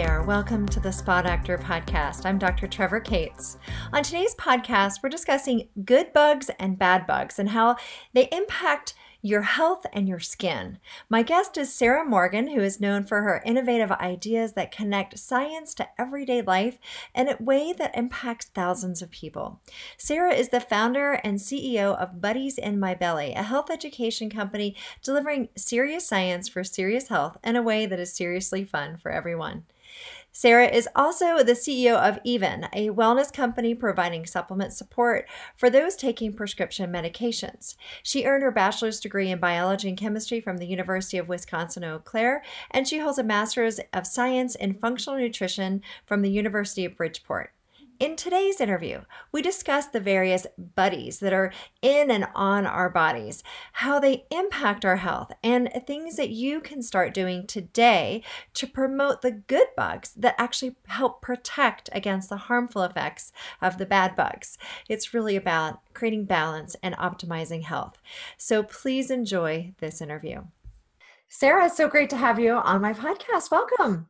there. Welcome to the Spa Doctor podcast. I'm Dr. Trevor Cates. On today's podcast, we're discussing good bugs and bad bugs and how they impact your health and your skin. My guest is Sarah Morgan, who is known for her innovative ideas that connect science to everyday life in a way that impacts thousands of people. Sarah is the founder and CEO of Buddies in My Belly, a health education company delivering serious science for serious health in a way that is seriously fun for everyone. Sarah is also the CEO of Even, a wellness company providing supplement support for those taking prescription medications. She earned her bachelor's degree in biology and chemistry from the University of Wisconsin Eau Claire, and she holds a master's of science in functional nutrition from the University of Bridgeport. In today's interview, we discuss the various buddies that are in and on our bodies, how they impact our health, and things that you can start doing today to promote the good bugs that actually help protect against the harmful effects of the bad bugs. It's really about creating balance and optimizing health. So please enjoy this interview. Sarah, it's so great to have you on my podcast. Welcome.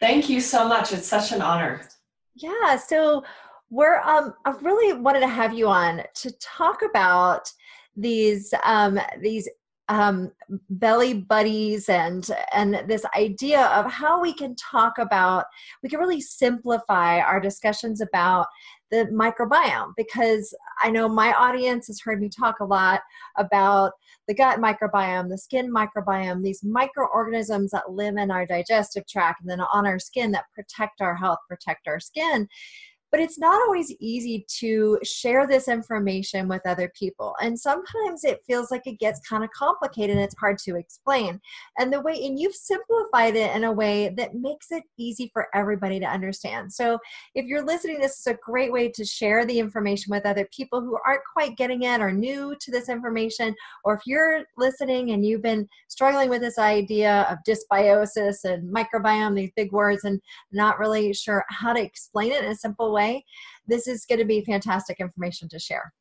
Thank you so much. It's such an honor. Yeah, so we're um I really wanted to have you on to talk about these um these um, belly buddies and and this idea of how we can talk about we can really simplify our discussions about the microbiome because I know my audience has heard me talk a lot about the gut microbiome, the skin microbiome, these microorganisms that live in our digestive tract and then on our skin that protect our health, protect our skin but it's not always easy to share this information with other people. And sometimes it feels like it gets kind of complicated and it's hard to explain. And the way and you've simplified it in a way that makes it easy for everybody to understand. So if you're listening this is a great way to share the information with other people who aren't quite getting it or new to this information. Or if you're listening and you've been struggling with this idea of dysbiosis and microbiome these big words and not really sure how to explain it in a simple way way, this is going to be fantastic information to share.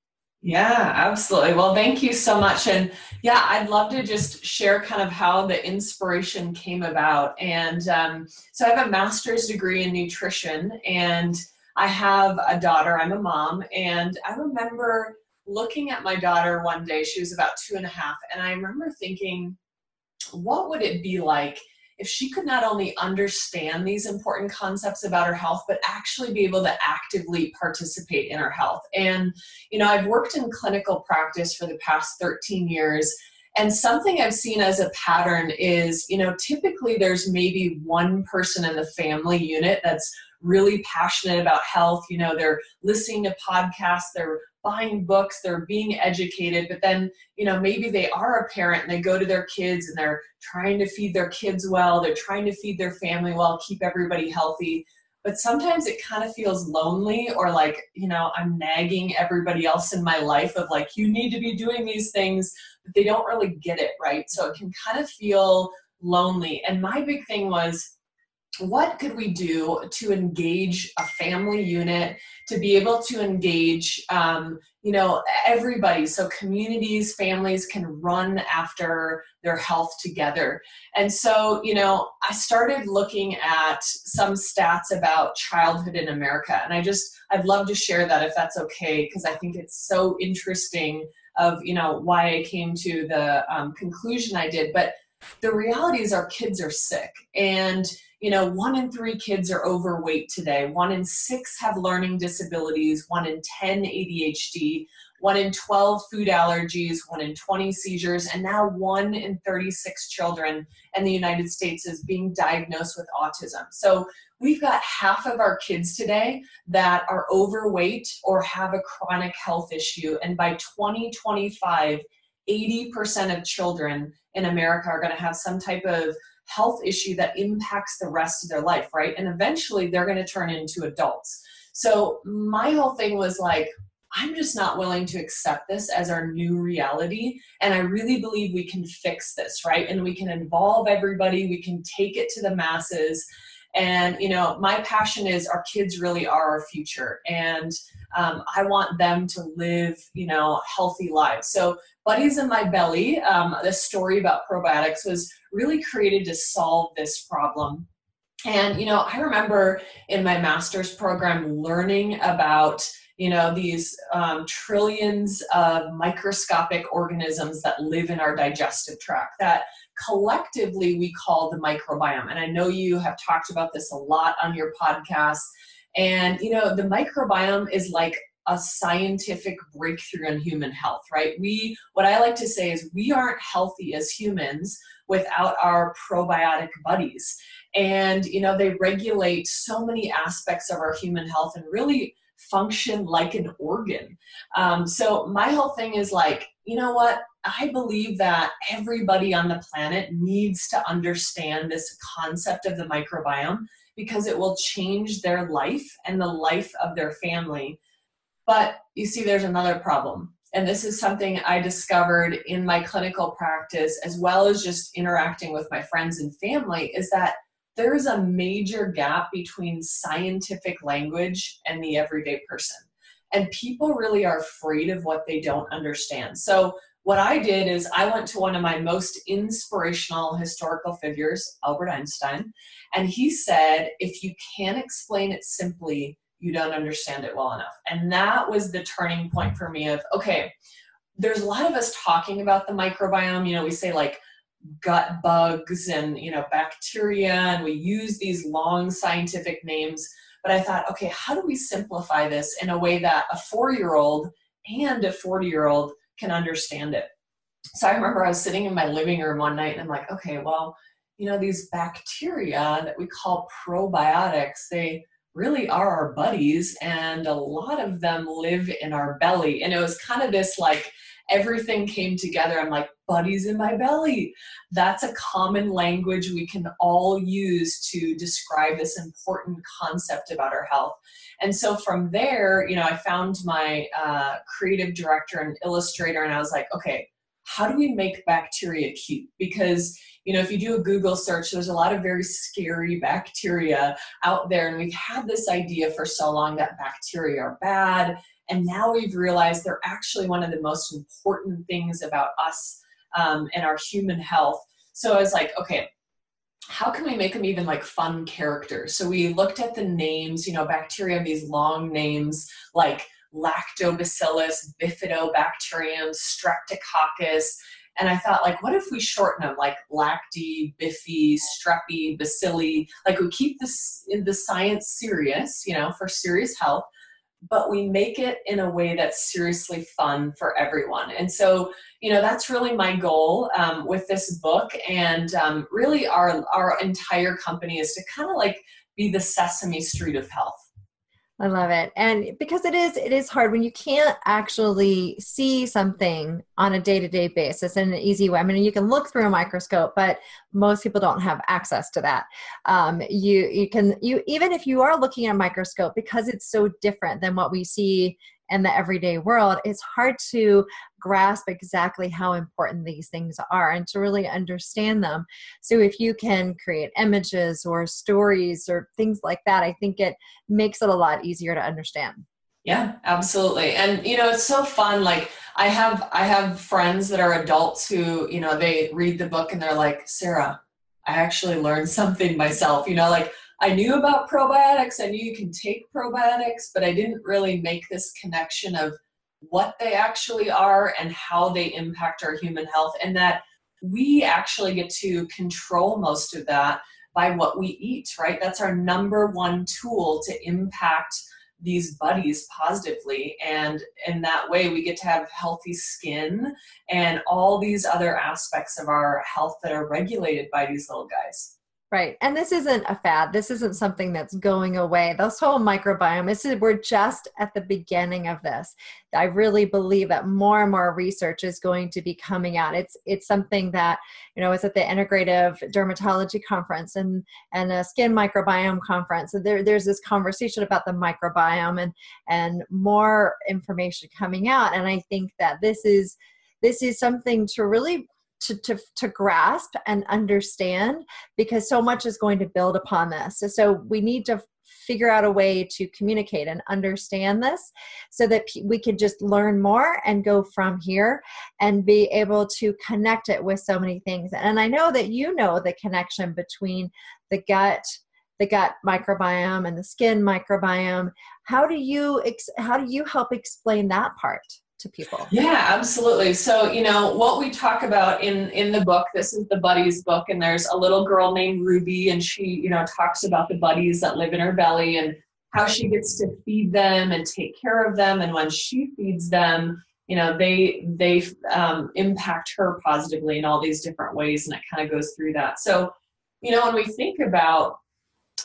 Yeah, absolutely. Well, thank you so much. And yeah, I'd love to just share kind of how the inspiration came about. And um, so I have a master's degree in nutrition, and I have a daughter. I'm a mom. And I remember looking at my daughter one day, she was about two and a half, and I remember thinking, what would it be like if she could not only understand these important concepts about her health, but actually be able to actively participate in her health. And, you know, I've worked in clinical practice for the past 13 years. And something I've seen as a pattern is, you know, typically there's maybe one person in the family unit that's really passionate about health. You know, they're listening to podcasts, they're buying books, they're being educated, but then, you know, maybe they are a parent and they go to their kids and they're trying to feed their kids well, they're trying to feed their family well, keep everybody healthy. But sometimes it kind of feels lonely or like, you know, I'm nagging everybody else in my life of like, you need to be doing these things, but they don't really get it, right? So it can kind of feel lonely. And my big thing was, what could we do to engage a family unit to be able to engage um, you know everybody so communities families can run after their health together? And so you know i started looking at some stats about childhood in america and i just i'd love to share that if that's okay because i think it's so interesting of you know why i came to the um, conclusion i did. But the reality is our kids are sick and you know, one in three kids are overweight today, one in six have learning disabilities, one in 10 ADHD, one in 12 food allergies, one in 20 seizures, and now one in 36 children in the United States is being diagnosed with autism. So we've got half of our kids today that are overweight or have a chronic health issue. And by 2025, 80% of children in America are going to have some type of health issue that impacts the rest of their life, right? And eventually they're going to turn into adults. So my whole thing was like, I'm just not willing to accept this as our new reality. And I really believe we can fix this, right? And we can involve everybody, we can take it to the masses. And, you know, my passion is our kids really are our future. And um, I want them to live, you know, healthy lives. So, Buddies in My Belly, um, the story about probiotics was really created to solve this problem. And, you know, I remember in my master's program learning about, you know, these um, trillions of microscopic organisms that live in our digestive tract that collectively we call the microbiome. And I know you have talked about this a lot on your podcast. And, you know, the microbiome is like a scientific breakthrough in human health, right? We, what I like to say is, we aren't healthy as humans without our probiotic buddies. And, you know, they regulate so many aspects of our human health and really function like an organ. Um, so, my whole thing is like, you know what? I believe that everybody on the planet needs to understand this concept of the microbiome because it will change their life and the life of their family. But you see, there's another problem. And this is something I discovered in my clinical practice, as well as just interacting with my friends and family, is that there is a major gap between scientific language and the everyday person. And people really are afraid of what they don't understand. So, what I did is I went to one of my most inspirational historical figures, Albert Einstein, and he said, if you can't explain it simply, you don't understand it well enough. And that was the turning point for me of, okay, there's a lot of us talking about the microbiome. You know, we say like gut bugs and you know bacteria and we use these long scientific names but i thought okay how do we simplify this in a way that a four year old and a 40 year old can understand it so i remember i was sitting in my living room one night and i'm like okay well you know these bacteria that we call probiotics they really are our buddies and a lot of them live in our belly and it was kind of this like everything came together. I'm like, buddies in my belly. That's a common language we can all use to describe this important concept about our health. And so from there, you know, I found my uh, creative director and illustrator, and I was like, okay, how do we make bacteria cute? Because you know, if you do a Google search, there's a lot of very scary bacteria out there, and we've had this idea for so long that bacteria are bad and now we've realized they're actually one of the most important things about us um, and our human health. So I was like, okay, how can we make them even like fun characters? So we looked at the names, you know, bacteria have these long names like lactobacillus, bifidobacterium, streptococcus. And I thought, like, what if we shorten them like lacti, bifi, streppy, bacilli? Like, we keep this in the science serious, you know, for serious health, but we make it in a way that's seriously fun for everyone. And so, you know, that's really my goal um, with this book. And um, really, our, our entire company is to kind of like be the Sesame Street of health. I love it. And because it is it is hard when you can't actually see something on a day-to-day basis in an easy way. I mean, you can look through a microscope, but most people don't have access to that. Um, you you can you even if you are looking at a microscope because it's so different than what we see in the everyday world, it's hard to grasp exactly how important these things are and to really understand them. So, if you can create images or stories or things like that, I think it makes it a lot easier to understand. Yeah, absolutely. And you know, it's so fun like I have I have friends that are adults who, you know, they read the book and they're like, "Sarah, I actually learned something myself." You know, like I knew about probiotics, I knew you can take probiotics, but I didn't really make this connection of what they actually are and how they impact our human health, and that we actually get to control most of that by what we eat, right? That's our number one tool to impact these buddies positively and in that way we get to have healthy skin and all these other aspects of our health that are regulated by these little guys Right. And this isn't a fad. This isn't something that's going away. This whole microbiome, is, we're just at the beginning of this. I really believe that more and more research is going to be coming out. It's it's something that, you know, was at the integrative dermatology conference and and a skin microbiome conference. And there, there's this conversation about the microbiome and and more information coming out. And I think that this is this is something to really to, to, to grasp and understand because so much is going to build upon this. So, so we need to figure out a way to communicate and understand this so that we can just learn more and go from here and be able to connect it with so many things. And I know that you know the connection between the gut the gut microbiome and the skin microbiome. How do you how do you help explain that part? To people. Yeah absolutely. So you know what we talk about in in the book this is the buddies book and there's a little girl named ruby and she you know talks about the buddies that live in her belly and how she gets to feed them and take care of them. And when she feeds them you know they they um, impact her positively in all these different ways and it kind of goes through that. So you know when we think about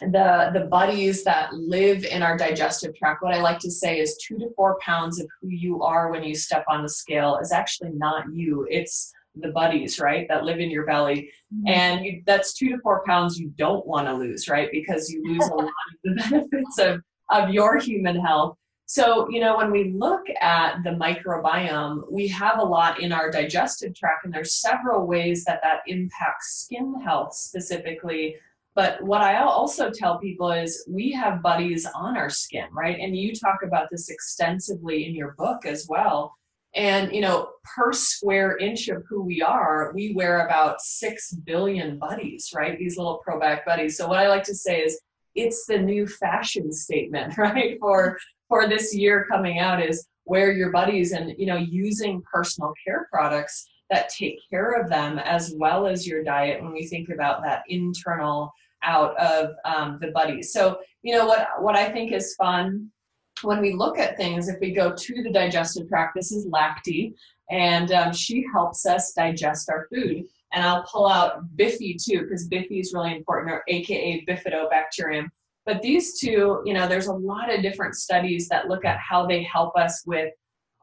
the the buddies that live in our digestive tract what i like to say is two to four pounds of who you are when you step on the scale is actually not you. It's the buddies right that live in your belly. Mm-hmm. and you, that's two to four pounds you don't want to lose right because you lose a lot of the benefits of of your human health. So you know when we look at the microbiome we have a lot in our digestive tract and there's several ways that that impacts skin health specifically but what I also tell people is we have buddies on our skin, right? And you talk about this extensively in your book as well. And, you know, per square inch of who we are, we wear about 6 billion buddies, right? These little probiotic buddies. So what I like to say is it's the new fashion statement, right? For, for this year coming out is wear your buddies and, you know, using personal care products that take care of them as well as your diet when we think about that internal out of um, the buddies. So, you know, what, what I think is fun when we look at things, if we go to the digestive tract, this is Lacti, and um, she helps us digest our food. And I'll pull out Bifi too, because Bifi is really important, or AKA bifidobacterium. But these two, you know, there's a lot of different studies that look at how they help us with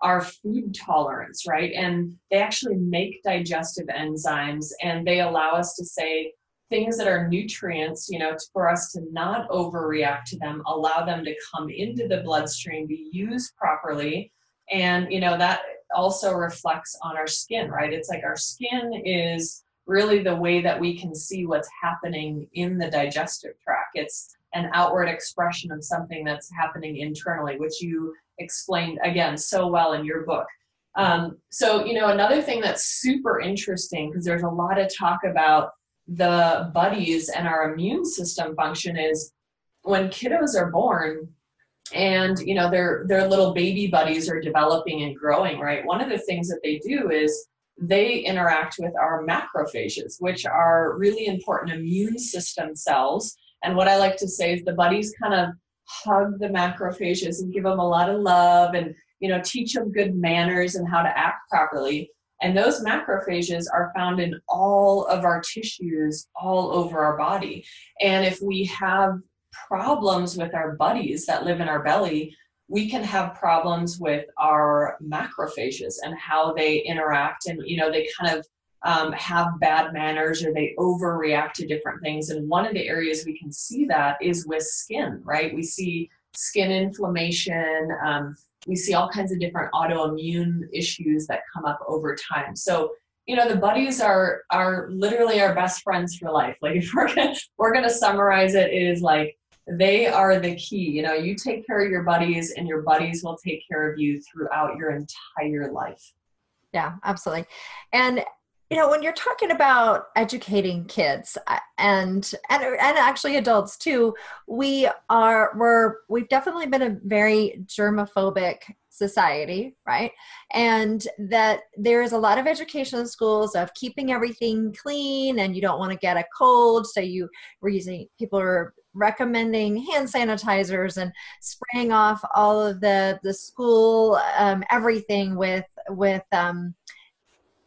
our food tolerance, right? And they actually make digestive enzymes and they allow us to say, things that are nutrients, you know, for us to not overreact to them, allow them to come into the bloodstream, be used properly. And, you know, that also reflects on our skin, right? It's like our skin is really the way that we can see what's happening in the digestive tract. It's an outward expression of something that's happening internally, which you explained again so well in your book. Um, so, you know, another thing that's super interesting because there's a lot of talk about the buddies and our immune system function is when kiddos are born and you know their their little baby buddies are developing and growing right? One of the things that they do is they interact with our macrophages which are really important immune system cells. And what i like to say is the buddies kind of hug the macrophages and give them a lot of love and you know teach them good manners and how to act properly and those macrophages are found in all of our tissues all over our body. And if we have problems with our buddies that live in our belly, we can have problems with our macrophages and how they interact. And you know they kind of um, have bad manners or they overreact to different things. And one of the areas we can see that is with skin right? We see skin inflammation um, we see all kinds of different autoimmune issues that come up over time. So, you know, the buddies are are literally our best friends for life. Like if we're gonna, we're gonna summarize it, it is like they are the key. You know, you take care of your buddies, and your buddies will take care of you throughout your entire life. Yeah, absolutely. And you know when you're talking about educating kids uh, and and and actually adults too we are we're we've definitely been a very germophobic society right? And that there is a lot of education in schools of keeping everything clean and you don't want to get a cold so you we're using people are recommending hand sanitizers and spraying off all of the the school um, everything with with um,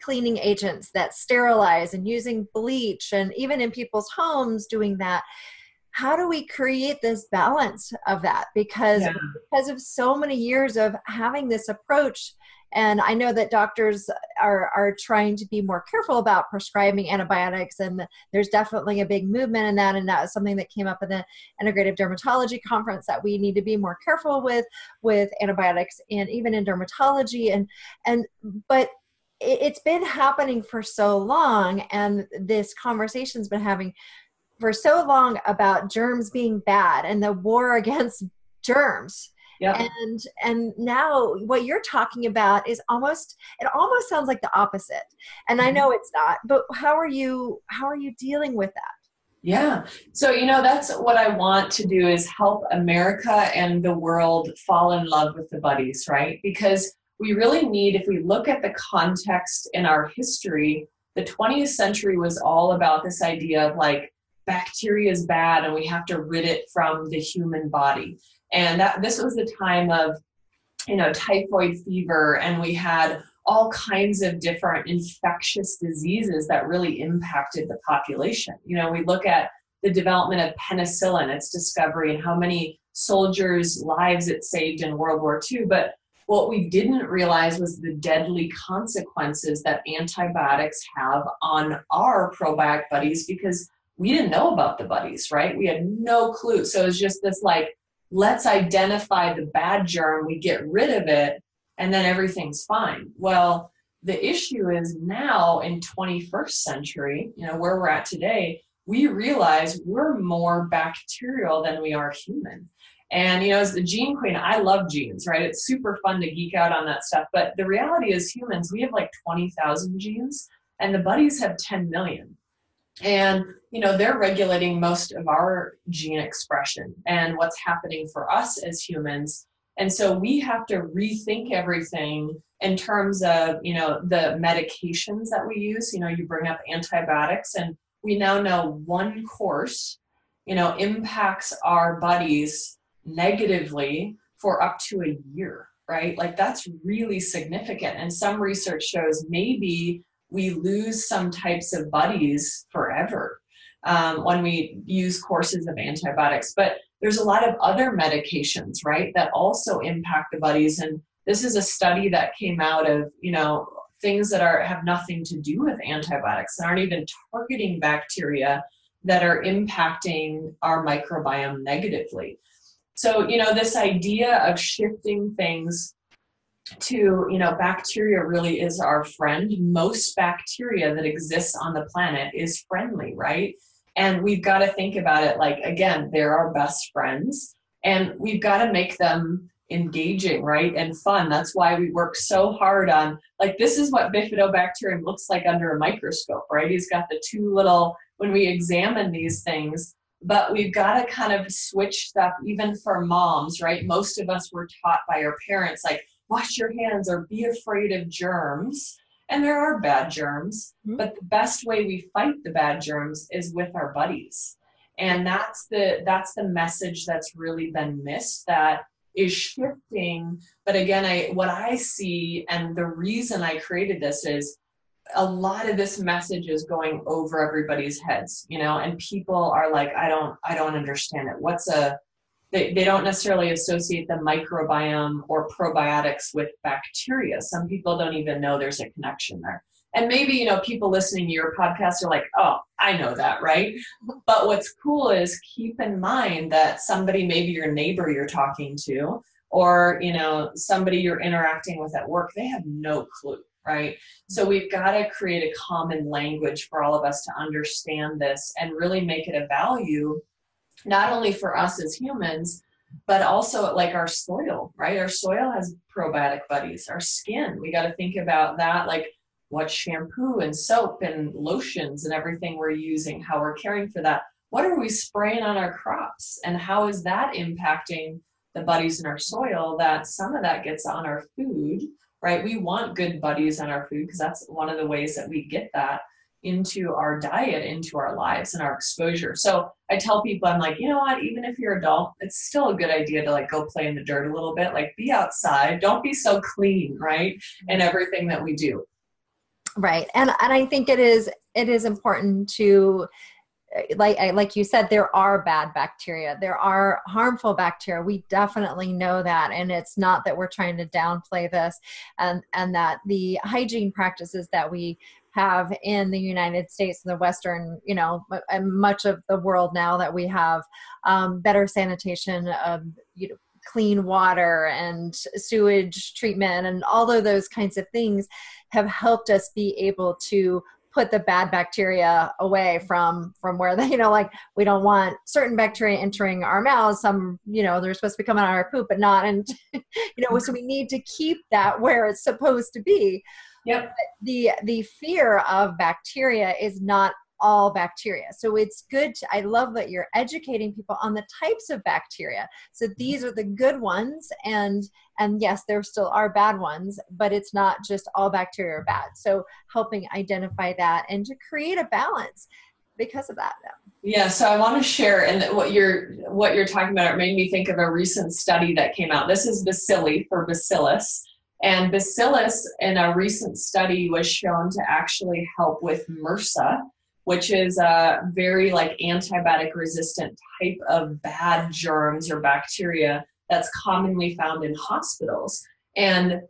cleaning agents that sterilize and using bleach and even in people's homes doing that how do we create this balance of that because yeah. because of so many years of having this approach and i know that doctors are are trying to be more careful about prescribing antibiotics and there's definitely a big movement in that and that is something that came up in the integrative dermatology conference that we need to be more careful with with antibiotics and even in dermatology and and but it's been happening for so long and this conversation's been having for so long about germs being bad and the war against germs yeah. and and now what you're talking about is almost it almost sounds like the opposite and i mm-hmm. know it's not but how are you how are you dealing with that Yeah. So, you know, that's what I want to do is help America and the world fall in love with the buddies, right? Because we really need, if we look at the context in our history, the 20th century was all about this idea of like bacteria is bad and we have to rid it from the human body. And that this was the time of, you know, typhoid fever, and we had all kinds of different infectious diseases that really impacted the population. You know, we look at the development of penicillin, its discovery, and how many soldiers' lives it saved in World War II. But what we didn't realize was the deadly consequences that antibiotics have on our probiotic buddies because we didn't know about the buddies, right? We had no clue. So it was just this like, let's identify the bad germ, we get rid of it, and then everything's fine. Well, the issue is now in 21st century, you know, where we're at today, we realize we're more bacterial than we are human. And you know, as the gene queen, I love genes, right? It's super fun to geek out on that stuff. But the reality is humans, we have like 20,000 genes and the buddies have 10 million. And you know, they're regulating most of our gene expression and what's happening for us as humans and so we have to rethink everything in terms of, you know, the medications that we use. You know, you bring up antibiotics, and we now know one course, you know, impacts our buddies negatively for up to a year, right? Like that's really significant. And some research shows maybe we lose some types of buddies forever um, when we use courses of antibiotics. But there's a lot of other medications, right, that also impact the buddies. And this is a study that came out of, you know, things that are have nothing to do with antibiotics and aren't even targeting bacteria that are impacting our microbiome negatively. So, you know, this idea of shifting things to, you know, bacteria really is our friend. Most bacteria that exists on the planet is friendly, right? And we've got to think about it like, again, they're our best friends and we've got to make them engaging, right? And fun. That's why we work so hard on, like, this is what bifidobacterium looks like under a microscope, right? He's got the two little, when we examine these things, but we've got to kind of switch stuff even for moms, right? Most of us were taught by our parents, like, wash your hands or be afraid of germs. And there are bad germs, mm-hmm. but the best way we fight the bad germs is with our buddies. And that's the that's the message that's really been missed that is shifting. But again, I what I see and the reason I created this is a lot of this message is going over everybody's heads, you know, and people are like, I don't I don't understand it. What's a they, they don't necessarily associate the microbiome or probiotics with bacteria. Some people don't even know there's a connection there. And maybe, you know, people listening to your podcast are like, oh, I know that, right? But what's cool is keep in mind that somebody, maybe your neighbor you're talking to, or, you know, somebody you're interacting with at work, they have no clue, right? So we've got to create a common language for all of us to understand this and really make it a value not only for us as humans, but also like our soil, right? Our soil has probiotic buddies. Our skin, we got to think about that, like what shampoo and soap and lotions and everything we're using, how we're caring for that. What are we spraying on our crops, and how is that impacting the buddies in our soil? That some of that gets on our food, right? We want good buddies on our food because that's one of the ways that we get that into our diet, into our lives and our exposure. So I tell people, I'm like, you know what, even if you're adult, it's still a good idea to like go play in the dirt a little bit, like be outside. Don't be so clean, right? And everything that we do. Right. And and I think it is it is important to like like you said there are bad bacteria. There are harmful bacteria. We definitely know that and it's not that we're trying to downplay this and and that the hygiene practices that we have in the United States and the Western, you know, and much of the world now that we have um, better sanitation of, you know, clean water and sewage treatment and all of those kinds of things have helped us be able to put the bad bacteria away from from where they you know like we don't want certain bacteria entering our mouths some you know they're supposed to be coming out of our poop but not and you know so we need to keep that where it's supposed to be Yep. the the fear of bacteria is not all bacteria. So it's good. To, I love that you're educating people on the types of bacteria. So mm-hmm. these are the good ones, and and yes, there still are bad ones, but it's not just all bacteria are bad. So helping identify that and to create a balance because of that. Yeah, so I want to share, and what you're what you're talking about. It made me think of a recent study that came out. This is Bacilli for Bacillus, and Bacillus in a recent study was shown to actually help with MRSA, which is a very like antibiotic resistant type of bad germs or bacteria that's commonly found in hospitals. And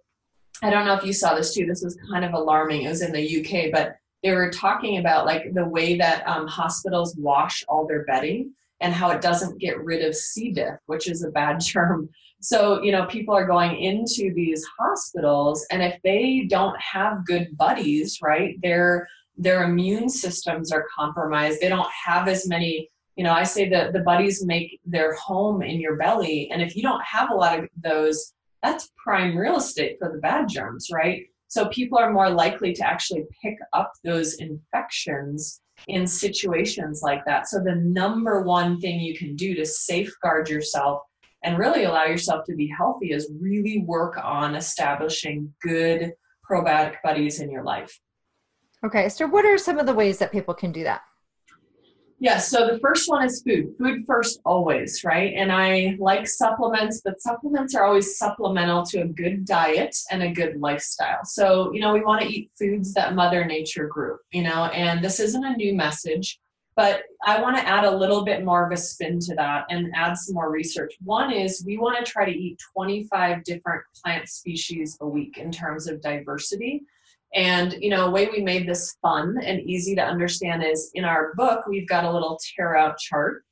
I don't know if you saw this too. This was kind of alarming. It was in the UK, but they were talking about like the way that um, hospitals wash all their bedding and how it doesn't get rid of C. diff, which is a bad germ. So, you know, people are going into these hospitals, and if they don't have good buddies, right, their their immune systems are compromised. They don't have as many, you know, I say that the buddies make their home in your belly. And if you don't have a lot of those, that's prime real estate for the bad germs, right? So people are more likely to actually pick up those infections in situations like that. So the number one thing you can do to safeguard yourself and really allow yourself to be healthy is really work on establishing good probiotic buddies in your life. Okay, so what are some of the ways that people can do that? Yeah, so the first one is food. Food first always, right? And I like supplements, but supplements are always supplemental to a good diet and a good lifestyle. So, you know, we want to eat foods that Mother Nature grew, you know, and this isn't a new message, but I want to add a little bit more of a spin to that and add some more research. One is we want to try to eat 25 different plant species a week in terms of diversity and you know, a way we made this fun and easy to understand is in our book, we've got a little tear out chart.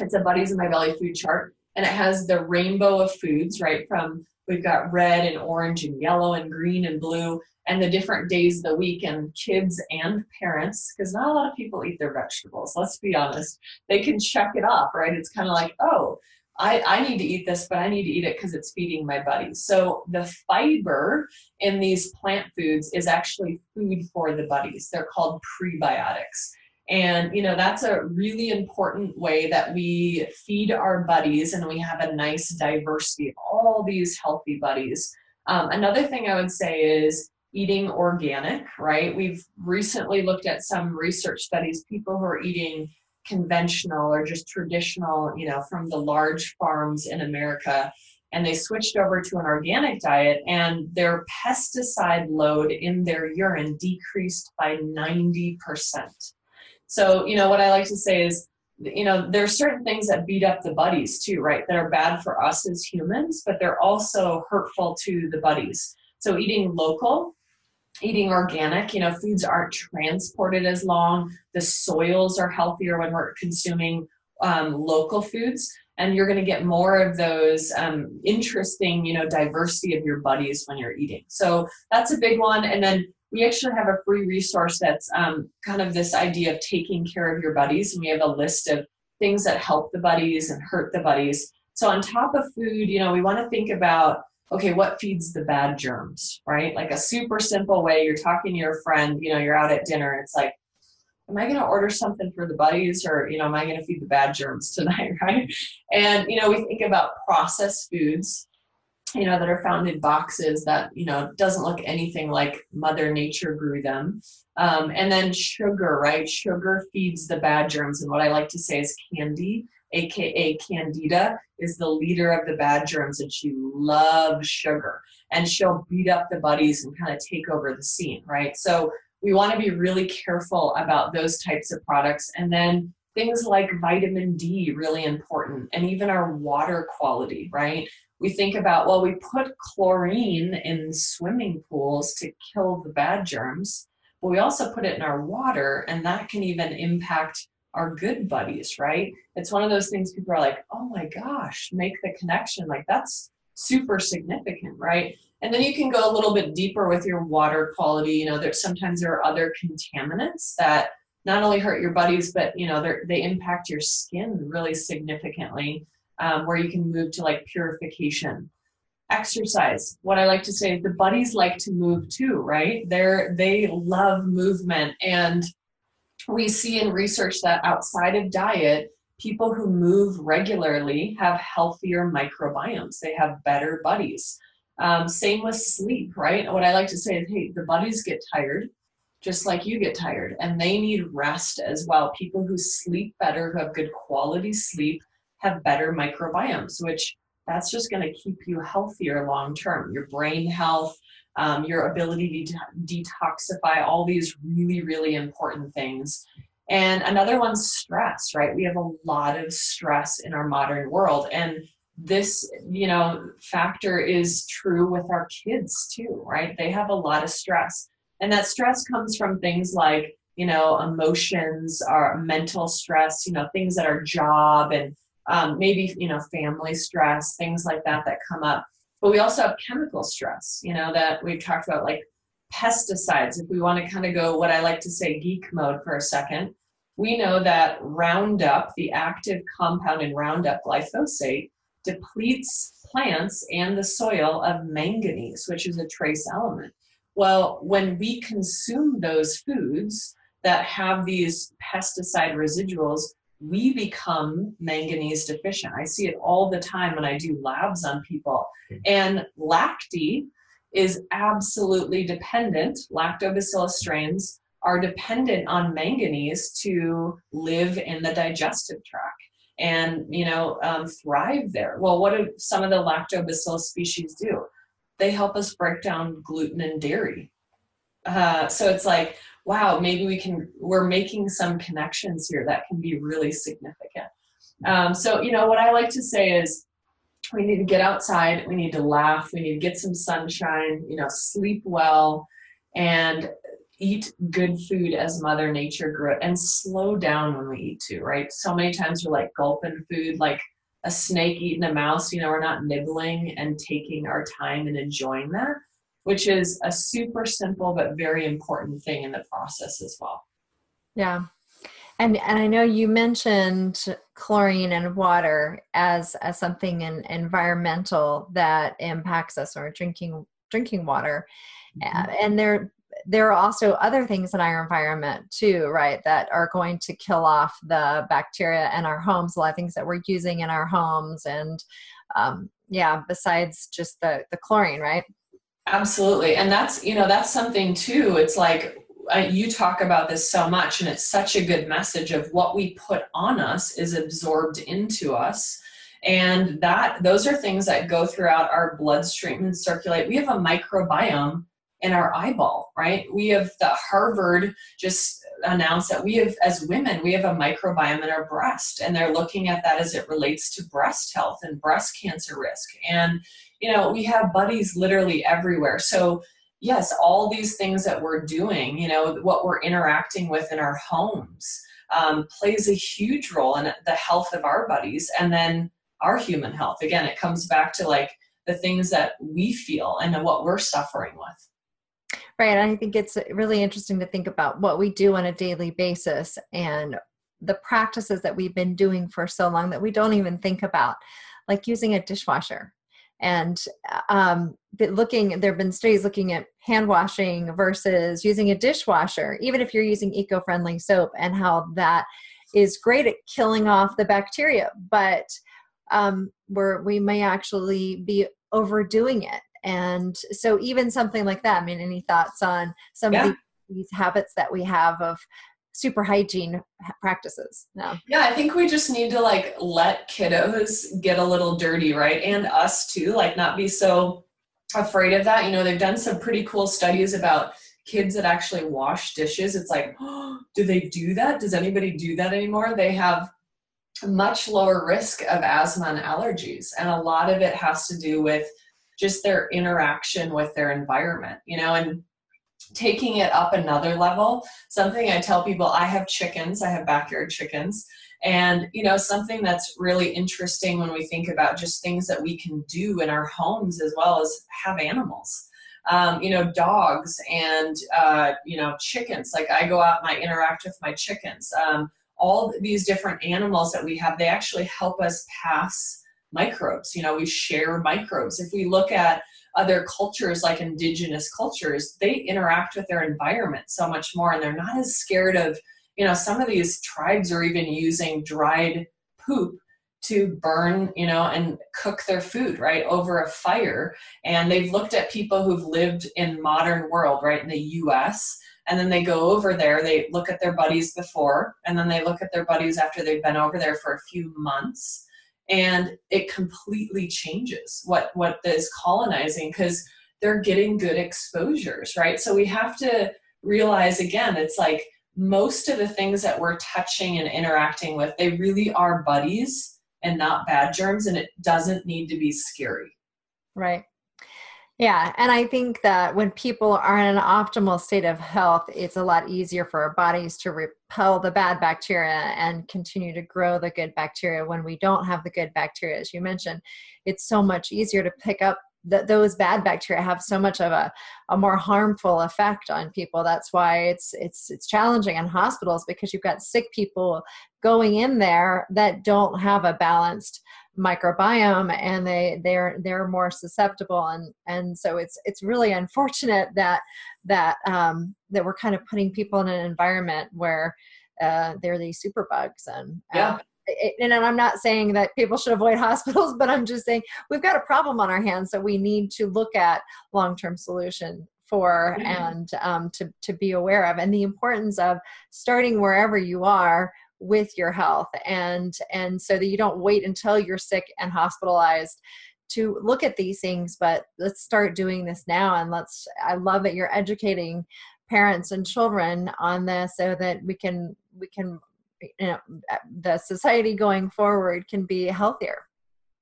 It's a Buddies in My Belly food chart, and it has the rainbow of foods, right? From we've got red and orange and yellow and green and blue, and the different days of the week, and kids and parents, because not a lot of people eat their vegetables. Let's be honest. They can check it off, right? It's kind of like, oh, I, I need to eat this, but I need to eat it because it's feeding my buddies. So the fiber in these plant foods is actually food for the buddies. They're called prebiotics. And you know that's a really important way that we feed our buddies, and we have a nice diversity of all these healthy buddies. Um, another thing I would say is eating organic. Right? We've recently looked at some research studies. People who are eating conventional or just traditional, you know, from the large farms in America. And they switched over to an organic diet, and their pesticide load in their urine decreased by 90%. So, you know, what I like to say is, you know, there are certain things that beat up the buddies too, right? That are bad for us as humans, but they're also hurtful to the buddies. So, eating local, eating organic. You know foods aren't transported as long. The soils are healthier when we're consuming um, local foods. And you're going to get more of those um, interesting you know diversity of your buddies when you're eating. So that's a big one. And then we actually have a free resource that's um, kind of this idea of taking care of your buddies. And we have a list of things that help the buddies and hurt the buddies. So on top of food you know we want to think about okay, what feeds the bad germs, right? Like a super simple way you're talking to your friend, you know, you're out at dinner, it's like, am I going to order something for the buddies or, you know, am I going to feed the bad germs tonight, right? And, you know, we think about processed foods, you know, that are found in boxes that, you know, doesn't look anything like Mother Nature grew them. Um, and then sugar, right? Sugar feeds the bad germs. And what I like to say is candy aka Candida, is the leader of the bad germs and she loves sugar. And she'll beat up the buddies and kind of take over the scene, right? So we want to be really careful about those types of products. And then things like vitamin D, really important, and even our water quality, right? We think about, well, we put chlorine in swimming pools to kill the bad germs, but we also put it in our water, and that can even impact are good buddies, right? It's one of those things people are like, oh my gosh, make the connection. Like that's super significant, right? And then you can go a little bit deeper with your water quality. You know, there's sometimes there are other contaminants that not only hurt your buddies, but you know, they impact your skin really significantly. Um, where you can move to like purification exercise what i like to say is the buddies like to move too right they're they love movement and we see in research that outside of diet, people who move regularly have healthier microbiomes. They have better buddies. Um, same with sleep, right? What I like to say is, hey, the buddies get tired just like you get tired and they need rest as well. People who sleep better, who have good quality sleep, have better microbiomes, which that's just going to keep you healthier long term. Your brain health, um, your ability to detoxify, all these really, really important things. And another one's stress, right? We have a lot of stress in our modern world. And this, you know, factor is true with our kids too, right? They have a lot of stress. And that stress comes from things like, you know, emotions, our mental stress, you know, things at our job and um, maybe, you know, family stress, things like that that come up. But we also have chemical stress, you know, that we've talked about, like pesticides. If we want to kind of go what I like to say geek mode for a second, we know that Roundup, the active compound in Roundup, glyphosate, depletes plants and the soil of manganese, which is a trace element. Well, when we consume those foods that have these pesticide residuals, we become manganese deficient. I see it all the time when I do labs on people. And lacti is absolutely dependent, lactobacillus strains are dependent on manganese to live in the digestive tract and you know um, thrive there well what do some of the lactobacillus species do they help us break down gluten and dairy. Uh, so it's like, wow, maybe we can, we're making some connections here that can be really significant. Um, so, you know, what I like to say is we need to get outside, we need to laugh, we need to get some sunshine, you know, sleep well, and eat good food as Mother Nature grew it, and slow down when we eat too, right? So many times we're like gulping food, like a snake eating a mouse. You know, we're not nibbling and taking our time and enjoying that, which is a super simple but very important thing in the process as well. Yeah. And, and I know you mentioned chlorine and water as, as something in, environmental that impacts us or drinking drinking water. Mm-hmm. And there there are also other things in our environment too, right, that are going to kill off the bacteria in our homes, a lot of things that we're using in our homes, and um, yeah, besides just the, the chlorine, right? Absolutely. And that's, you know, that's something too. It's like, uh, you talk about this so much, and it's such a good message of what we put on us is absorbed into us and that those are things that go throughout our bloodstream and circulate we have a microbiome in our eyeball, right? We have the Harvard just announced that we have, as women, we have a microbiome in our breast, and they're looking at that as it relates to breast health and breast cancer risk. And, you know, we have buddies literally everywhere. So, yes, all these things that we're doing, you know, what we're interacting with in our homes um, plays a huge role in the health of our buddies and then our human health. Again, it comes back to like the things that we feel and what we're suffering with. Right. I think it's really interesting to think about what we do on a daily basis and the practices that we've been doing for so long that we don't even think about, like using a dishwasher. And um, looking, there have been studies looking at hand washing versus using a dishwasher, even if you're using eco friendly soap, and how that is great at killing off the bacteria. But um, where we may actually be overdoing it and so even something like that i mean any thoughts on some yeah. of these habits that we have of super hygiene practices? No. Yeah i think we just need to like let kiddos get a little dirty right? And us too like not be so afraid of that. You know they've done some pretty cool studies about kids that actually wash dishes. It's like oh, do they do that? Does anybody do that anymore? They have much lower risk of asthma and allergies. And a lot of it has to do with just their interaction with their environment, you know, and taking it up another level. Something I tell people I have chickens, I have backyard chickens. And, you know, something that's really interesting when we think about just things that we can do in our homes as well as have animals. Um, you know, dogs and, uh, you know, chickens. Like I go out and I interact with my chickens. Um, all these different animals that we have, they actually help us pass microbes. You know, we share microbes. If we look at other cultures like indigenous cultures, they interact with their environment so much more and they're not as scared of you know, some of these tribes are even using dried poop to burn, you know, and cook their food, right, over a fire. And they've looked at people who've lived in modern world, right, in the US, and then they go over there, they look at their buddies before, and then they look at their buddies after they've been over there for a few months. And it completely changes what what is colonizing because they're getting good exposures, right? So we have to realize again, it's like most of the things that we're touching and interacting with, they really are buddies and not bad germs and it doesn't need to be scary right yeah and i think that when people are in an optimal state of health it's a lot easier for our bodies to repel the bad bacteria and continue to grow the good bacteria when we don't have the good bacteria as you mentioned. It's so much easier to pick up that those bad bacteria have so much of a, a more harmful effect on people. That's why it's it's it's challenging in hospitals because you've got sick people going in there that don't have a balanced microbiome and they they're they're more susceptible and and so it's it's really unfortunate that that um that we're kind of putting people in an environment where uh, they're these superbugs and yeah. Um, and I'm not saying that people should avoid hospitals, but I'm just saying we've got a problem on our hands that we need to look at long-term solution for mm-hmm. and um, to, to be aware of and the importance of starting wherever you are with your health and and so that you don't wait until you're sick and hospitalized to look at these things but let's start doing this now and let's i love that you're educating parents and children on this so that we can we can you know the society going forward can be healthier.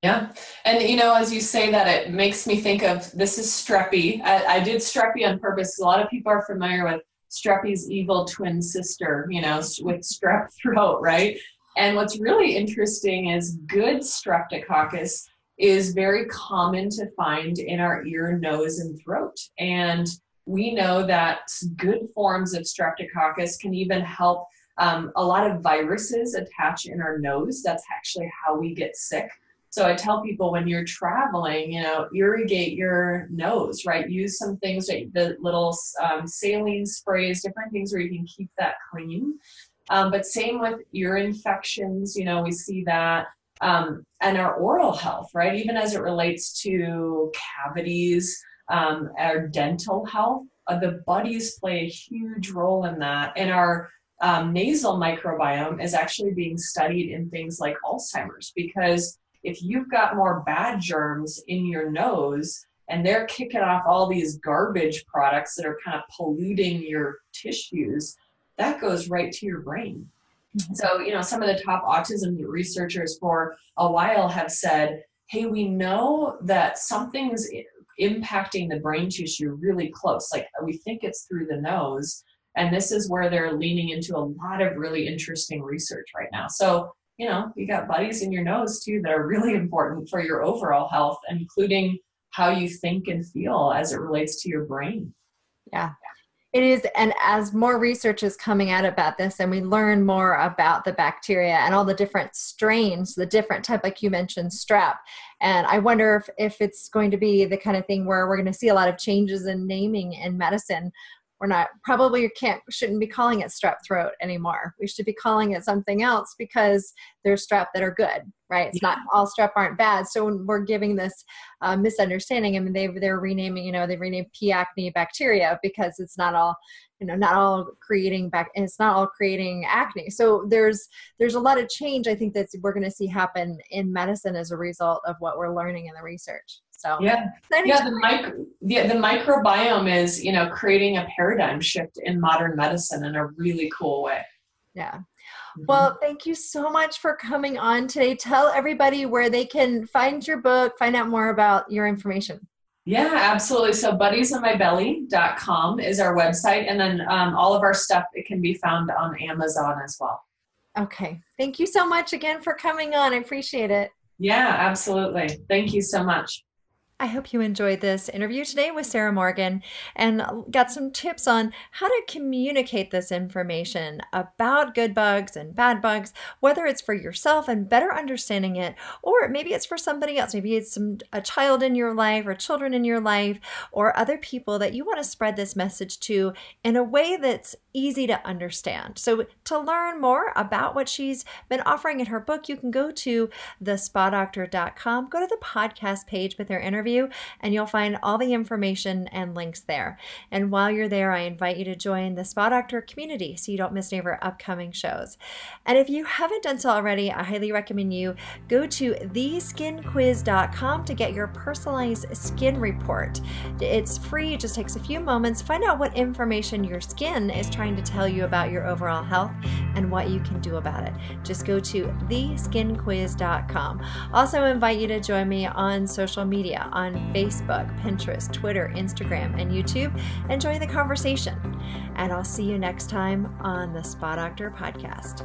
Yeah. And you know as you say that it makes me think of this is streppy i, I did streppy on purpose. A lot of people are familiar with streppy's evil twin sister you know with strep throat right and what's really interesting is good streptococcus is very common to find in our ear nose and throat and we know that good forms of streptococcus can even help um, a lot of viruses attach in our nose. That's actually how we get sick. So I tell people when you're traveling, you know, irrigate your nose, right? Use some things, like the little um, saline sprays, different things where you can keep that clean. Um, but same with ear infections, you know, we see that. Um, and our oral health, right? Even as it relates to cavities, um, our dental health, uh, the buddies play a huge role in that. And our um, nasal microbiome is actually being studied in things like Alzheimer's because if you've got more bad germs in your nose and they're kicking off all these garbage products that are kind of polluting your tissues, that goes right to your brain. Mm-hmm. So, you know, some of the top autism researchers for a while have said, hey, we know that something's impacting the brain tissue really close. Like we think it's through the nose, and this is where they're leaning into a lot of really interesting research right now. So, you know, you got buddies in your nose too that are really important for your overall health, including how you think and feel as it relates to your brain. Yeah. It is, and as more research is coming out about this, and we learn more about the bacteria and all the different strains, the different type, like you mentioned, strep. And I wonder if, if it's going to be the kind of thing where we're going to see a lot of changes in naming in medicine we're not probably can't shouldn't be calling it strep throat anymore. We should be calling it something else because there's strep that are good right? It's yeah. not all strep aren't bad. So when we're giving this uh, misunderstanding i mean they, they're renaming you know they renamed p. acne bacteria because it's not all you know not all creating back it's not all creating acne. So there's there's a lot of change i think that we're going to see happen in medicine as a result of what we're learning in the research so yeah, yeah. The micro, yeah, the microbiome is you know creating a paradigm shift in modern medicine in a really cool way. Yeah. Mm-hmm. Well, thank you so much for coming on today. Tell everybody where they can find your book, find out more about your information. Yeah, absolutely. So buddiesinmybelly.com is our website. And then um, all of our stuff, it can be found on Amazon as well. Okay. Thank you so much again for coming on. I appreciate it. Yeah, absolutely. Thank you so much. I hope you enjoyed this interview today with Sarah Morgan and got some tips on how to communicate this information about good bugs and bad bugs, whether it's for yourself and better understanding it, or maybe it's for somebody else. Maybe it's some a child in your life or children in your life or other people that you want to spread this message to in a way that's easy to understand. So to learn more about what she's been offering in her book, you can go to thespadoctor.com, go to the podcast page with her interview interview, and you'll find all the information and links there. And while you're there, I invite you to join the Spa Doctor community so you don't miss any of our upcoming shows. And if you haven't done so already, I highly recommend you go to theskinquiz.com to get your personalized skin report. It's free, it just takes a few moments. Find out what information your skin is trying to tell you about your overall health and what you can do about it. Just go to theskinquiz.com. Also, invite you to join me on social media on Facebook, Pinterest, Twitter, Instagram, and YouTube and join the conversation. And I'll see you next time on the Spa Doctor Podcast.